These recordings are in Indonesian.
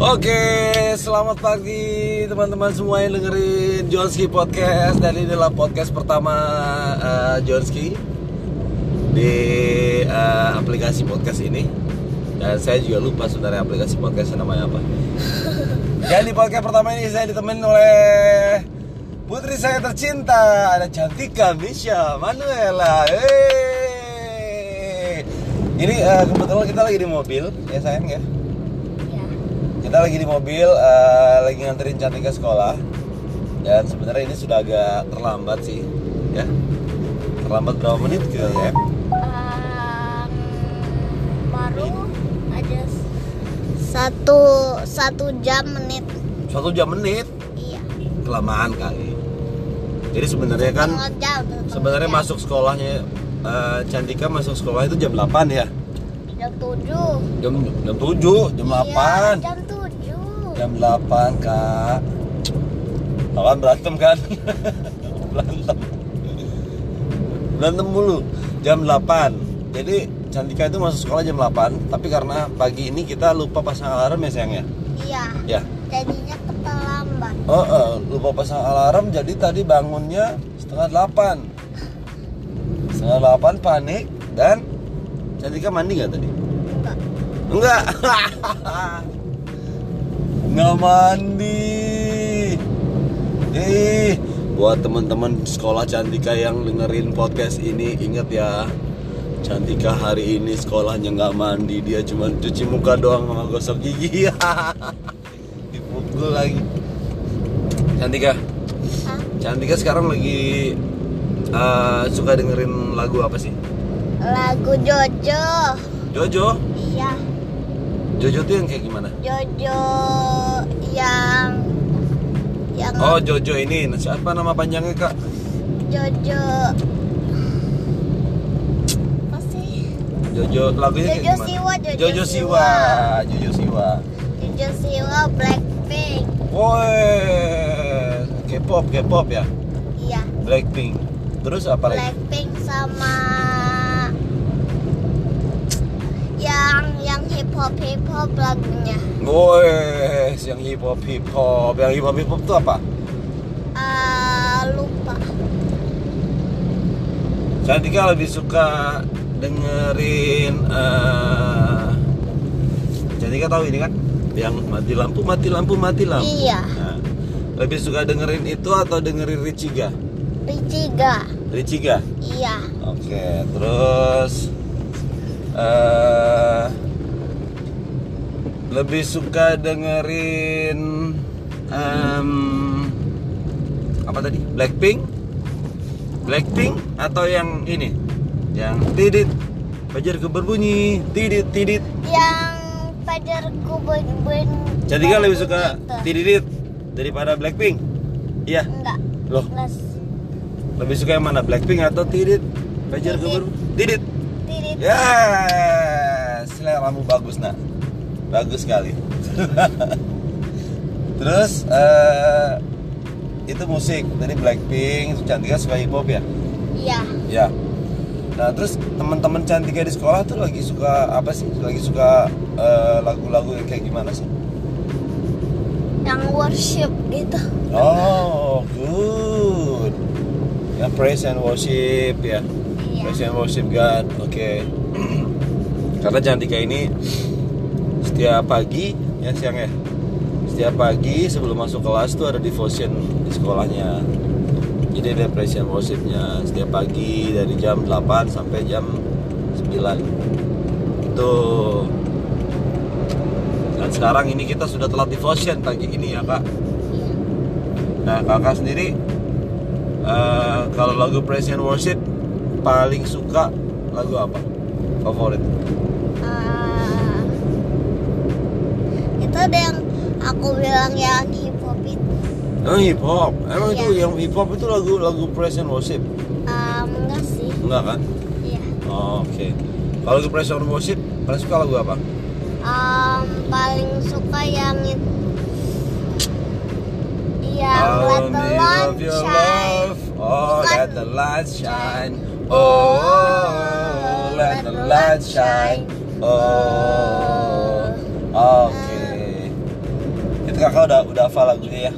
Oke, selamat pagi teman-teman semua yang dengerin Jonski Podcast Dan ini adalah podcast pertama uh, Jonski Di uh, aplikasi podcast ini Dan saya juga lupa sebenarnya aplikasi podcast namanya apa Dan di podcast pertama ini saya ditemenin oleh Putri saya tercinta Ada Cantika Misha Manuela Hey. Ini uh, kebetulan kita lagi di mobil Ya sayang ya Ya. Kita lagi di mobil eh, lagi nganterin Cantika sekolah dan sebenarnya ini sudah agak terlambat sih ya terlambat berapa menit gitu ya Um, baru ada s- satu satu jam menit. satu jam menit Iya. kelamaan kali jadi sebenarnya kan sebenarnya masuk sekolahnya eh, Cantika masuk sekolah itu jam 8 ya jam tujuh. jam jam 7 jam 8 Iya, jam tujuh. Jam 8 kak. Kawan berantem kan? Berantem. Berantem mulu. Jam 8 jadi Cantika itu masuk sekolah jam 8 tapi karena pagi ini kita lupa pasang alarm ya sayang ya? Iya. ya. Jadinya keterlambat. oh, oh, lupa pasang alarm jadi tadi bangunnya setengah 8 setengah 8 panik dan Cantika mandi nggak tadi? Enggak. Enggak. Enggak mandi. Eh, buat teman-teman sekolah Cantika yang dengerin podcast ini ingat ya. Cantika hari ini sekolahnya nggak mandi, dia cuma cuci muka doang sama gosok gigi. Dipukul lagi. Cantika, Hah? Cantika sekarang lagi eh, suka dengerin lagu apa sih? Lagu Jojo. Jojo. Iya. Jojo tuh yang kayak gimana? Jojo yang yang Oh Jojo ini, Nah, siapa nama panjangnya kak? Jojo apa sih? Jojo lagunya kayak Jojo gimana? Siwa, Jojo Jojo Siwa, Jojo Siwa. Jojo Siwa Blackpink. Woi, K-pop, K-pop ya, Iya. Blackpink. Terus apa lagi? Blackpink sama yang yang hip hop hip hop lagunya. Woi, yang hip hop hip hop, yang hip hop hip hop itu apa? Ah lupa. Cantika lebih suka dengerin. Cantika tahu ini kan? Yang mati lampu, mati lampu, mati lampu. Iya. Nah, lebih suka dengerin itu atau dengerin Richiga? Richiga. Richiga. Iya. Oke, terus eh lebih suka dengerin em, apa tadi? Blackpink? Blackpink atau yang ini? Yang tidit fajarku berbunyi, tidit tidit. Yang pacarku ben Jadi kan lebih suka tidit daripada Blackpink? Iya. Enggak. Loh, Plus lebih suka yang mana? Blackpink atau tidit Tidit. berbunyi? Tidit. tirit. Ya, seleramu bagus nak, bagus sekali. Terus eh, itu musik dari Blackpink, Cantika suka hip hop ya? Iya. Ya. Nah terus teman-teman Cantika di sekolah tuh lagi suka apa sih? Lagi suka eh, lagu-lagu yang kayak gimana sih? Yang worship gitu. Oh, good. Ya praise and worship ya. Iya. Praise and worship God. Oke. Karena Cantika ini setiap pagi ya siang ya. Setiap pagi sebelum masuk kelas tuh ada devotion di sekolahnya. Jadi ada worshipnya setiap pagi dari jam 8 sampai jam 9. Itu. Dan sekarang ini kita sudah telat devotion pagi ini ya kak. Nah kakak sendiri eh, kalau lagu praise worship paling suka lagu apa? Favorit? Itu ada yang aku bilang yang hip hop itu. Oh hip hop. Emang itu Iya. yang hip hop itu lagu lagu praise and worship? Um, enggak sih. Enggak kan? Iya. Oh, Oke. Kalau lagu praise and worship paling suka lagu apa? Um, paling suka yang itu. Yang I'll Let the Light Shine. Oh, Bukan. let the light shine. Oh, let the light shine. Oh, oke. Kakak udah udah hafal lagunya ya?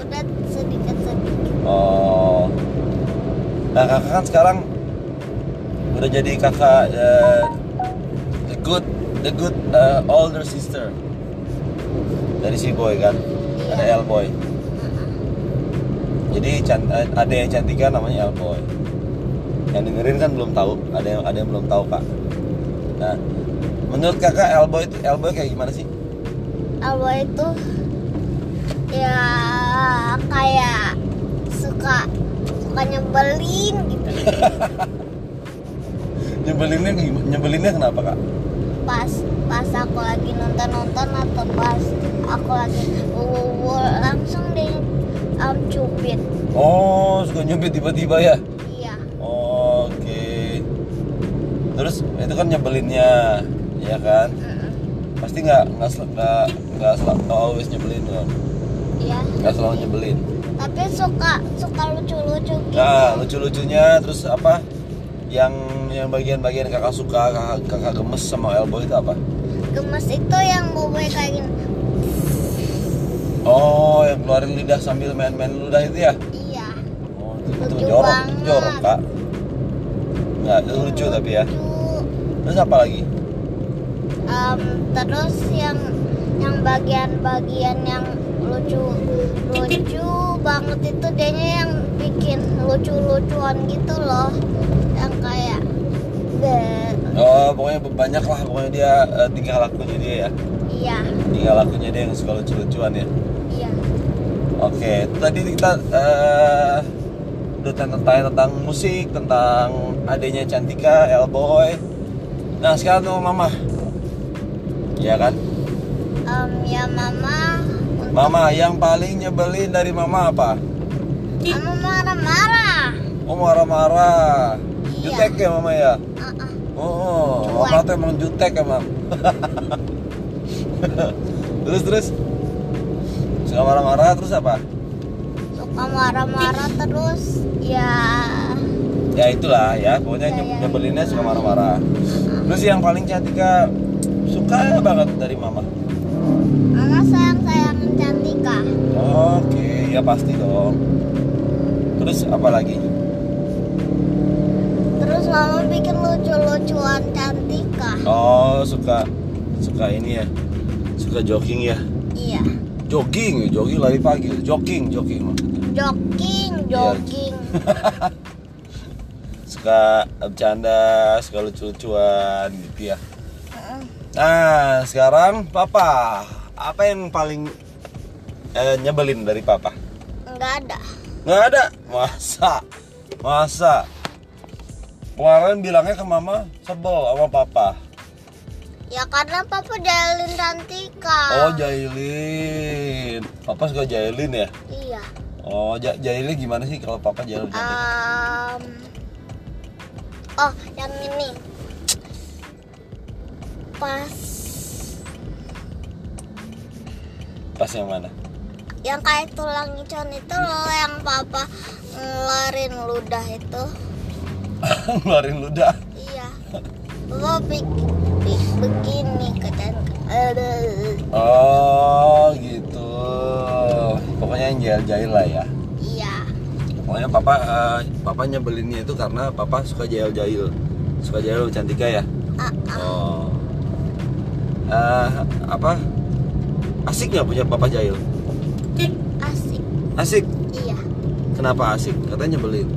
Udah sedikit sedikit oh. Nah kakak kan sekarang udah jadi kakak eh, the good the good eh, older sister dari si boy kan? Ada Iya. El boy. Jadi eh, ada yang cantika namanya El boy. Yang dengerin kan belum tahu ada yang ada yang belum tahu kak. Nah menurut kakak El boy itu El boy kayak gimana sih? Alwa itu ya kayak suka suka nyebelin gitu nyebelinnya nyebelinnya kenapa kak pas pas aku lagi nonton nonton atau pas aku lagi wuwu langsung deh um, cubit oh suka nyubit tiba-tiba ya iya Oke. Terus itu kan nyebelinnya, ya kan? Mm-mm. Pasti nggak nggak nggak nggak always nyebelin kan? Iya Nggak selalu nyebelin. tapi suka suka lucu-lucu gitu Nah lucu-lucunya terus apa? Yang yang bagian-bagian kakak suka kakak, kakak gemes sama elbow itu apa? gemes itu yang boboy kayak gini Oh yang keluarin lidah sambil main-main ludah itu ya? iya Oh itu, itu Lucu jorok, banget. jorok kak. Nggak, itu lucu tapi ya. lucu Terus apa lagi? Em, terus yang yang bagian-bagian yang lucu lucu banget itu dianya yang bikin lucu-lucuan gitu loh. Yang kayak be Oh pokoknya banyak lah pokoknya dia eh, tingkah lakunya dia ya. iya. Tinggal lakunya dia yang suka lucu-lucuan ya. Iya. Oke tadi kita eh, udah tanya tentang musik tentang adanya Cantika Elboy. Nah sekarang tuh mama. Ya kan? Em, ya mama mama yang paling nyebelin dari mama apa? Mama marah-marah. Oh marah-marah. Iya. jutek ya mama ya? Ah, ah. oh Cuek. mama tuh emang jutek emang. Terus terus? Suka marah-marah terus apa? Suka marah-marah terus ya. Ya itulah ya. Pokoknya Ya, ya. nyebelinnya suka marah-marah. Terus yang paling cantika suka banget dari mama Oke ya pasti dong. Terus apa lagi? Terus mama bikin lucu-lucuan Cantika oh suka suka ini ya. Suka jogging ya? Iya. Jogging jogging lari pagi. Jogging jogging maksudnya. Jogging Iya. jogging. Suka bercanda suka lucu-lucuan gitu ya. Nah sekarang papa apa yang paling eh, nyebelin dari papa nggak ada Nggak ada. Masa? Masa? Kemarin bilangnya ke mama sebel sama papa. ya karena papa jalin Cantika Oh jailin. Papa suka jailin ya? iya Oh ja jailin gimana sih kalau papa jailin cantik? Em, oh yang ini pas Pas yang mana? Yang kayak tulang icon itu loh yang papa ngeluarin ludah itu Ngeluarin ludah. iya pik, pik begini Cantika Oh gitu. Pokoknya yang jail-jail lah ya. iya Pokoknya papa eh, papa nyebelinnya itu karena papa suka jail-jail. Suka jail cantika ya? ah, ah. Oh. Eh, apa? Asik nggak punya papa jahil? Asik Asik. iya Kenapa asik? Katanya nyebelin.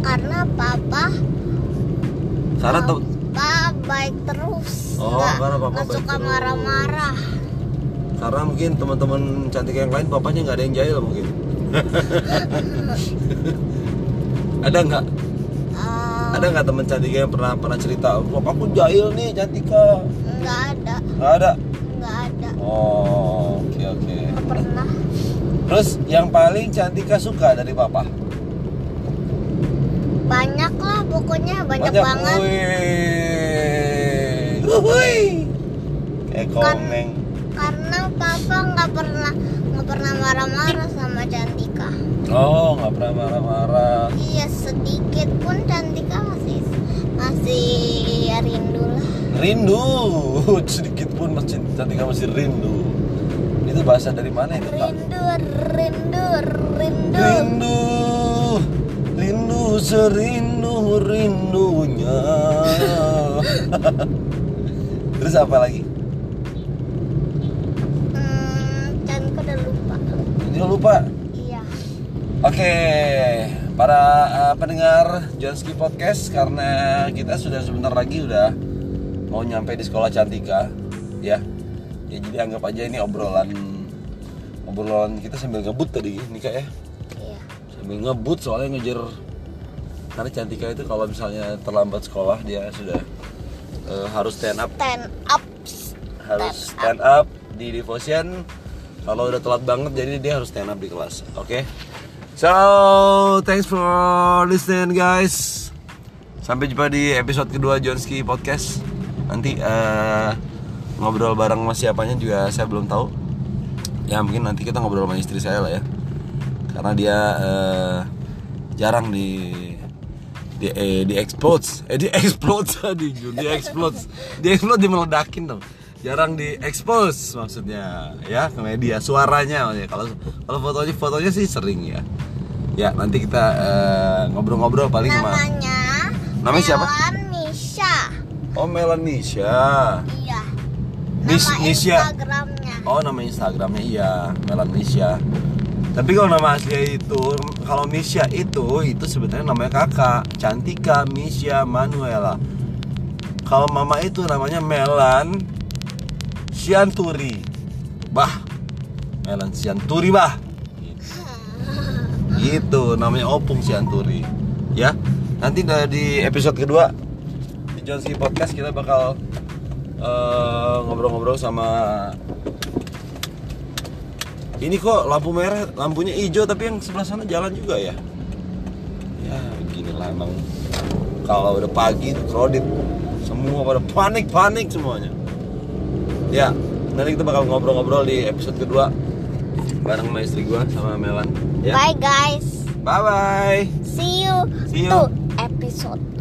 karena papa Karena tuh papa baik terus Oh, nggak karena papa baik suka marah-marah karena mungkin teman-teman cantik yang lain papanya nggak ada yang jahil mungkin. ada nggak? Em, Ada nggak teman cantik yang pernah pernah cerita, papaku jahil nih Cantika? nggak ada Nggak ada. nggak ada Oh, oke oke. nggak pernah Terus yang paling Cantika suka dari papa? banyak lah pokoknya banyak, banget Wih. Wuhui. Kayak komeng. karena papa nggak pernah nggak pernah marah-marah sama Cantika Oh, nggak pernah marah-marah. iya sedikit pun Cantika masih masih rindu lah Rindu. Sedikit pun masih Cantika masih rindu. Itu bahasa dari mana itu, Pak? Rindu, rindu, rindu. Rindu, rindu serindu rindunya. Terus apa lagi? Hmm, kan aku udah lupa. Jangan lupa. Iya. Oke, para uh, pendengar Jonski Podcast karena kita sudah sebentar lagi udah mau nyampe di sekolah Cantika, ya. Ya jadi anggap aja ini obrolan obrolan kita sambil ngebut tadi nih kak ya. Iya. Sambil ngebut soalnya ngejar. Karena Cantika itu kalau misalnya terlambat sekolah dia sudah uh, harus stand up. Stand up. harus stand up di devotion. Kalau udah telat banget jadi dia harus stand up di kelas oke? So thanks for listening guys. Sampai jumpa di episode kedua Jonski podcast. Nanti eh, ngobrol bareng sama siapanya juga saya belum tahu ya mungkin nanti kita ngobrol sama istri saya lah ya karena dia eh, jarang di di eh, di explodes eh di explodes di di explodes di explodes di meledakin dong jarang di expose maksudnya ya ke media suaranya maksudnya. kalau kalau fotonya fotonya sih sering ya ya nanti kita eh, ngobrol-ngobrol paling sama Namanya. Namanya siapa? Melan Nisha. oh Melanisha. Nis- Nama Nisha. Instagramnya. oh nama Instagramnya iya. Melanisha tapi kalau nama aslinya itu kalau Misha itu itu sebenarnya namanya kakak. Cantika Misha Manuela. Kalau mama itu namanya Melan Sianturi. Bah Melan Sianturi bah. Gitu namanya Opung Sianturi. Ya nanti di episode kedua di Jonski Podcast kita bakal eh, ngobrol-ngobrol sama ini kok lampu merah lampunya hijau tapi yang sebelah sana jalan juga ya? Ya gini lah emang. Kalau udah pagi itu crowded. Semua pada panik panik semuanya. Ya nanti kita bakal ngobrol-ngobrol di episode kedua bareng sama istri gua sama Melan. Ya. Bye guys. bye bye See you. See you. to episode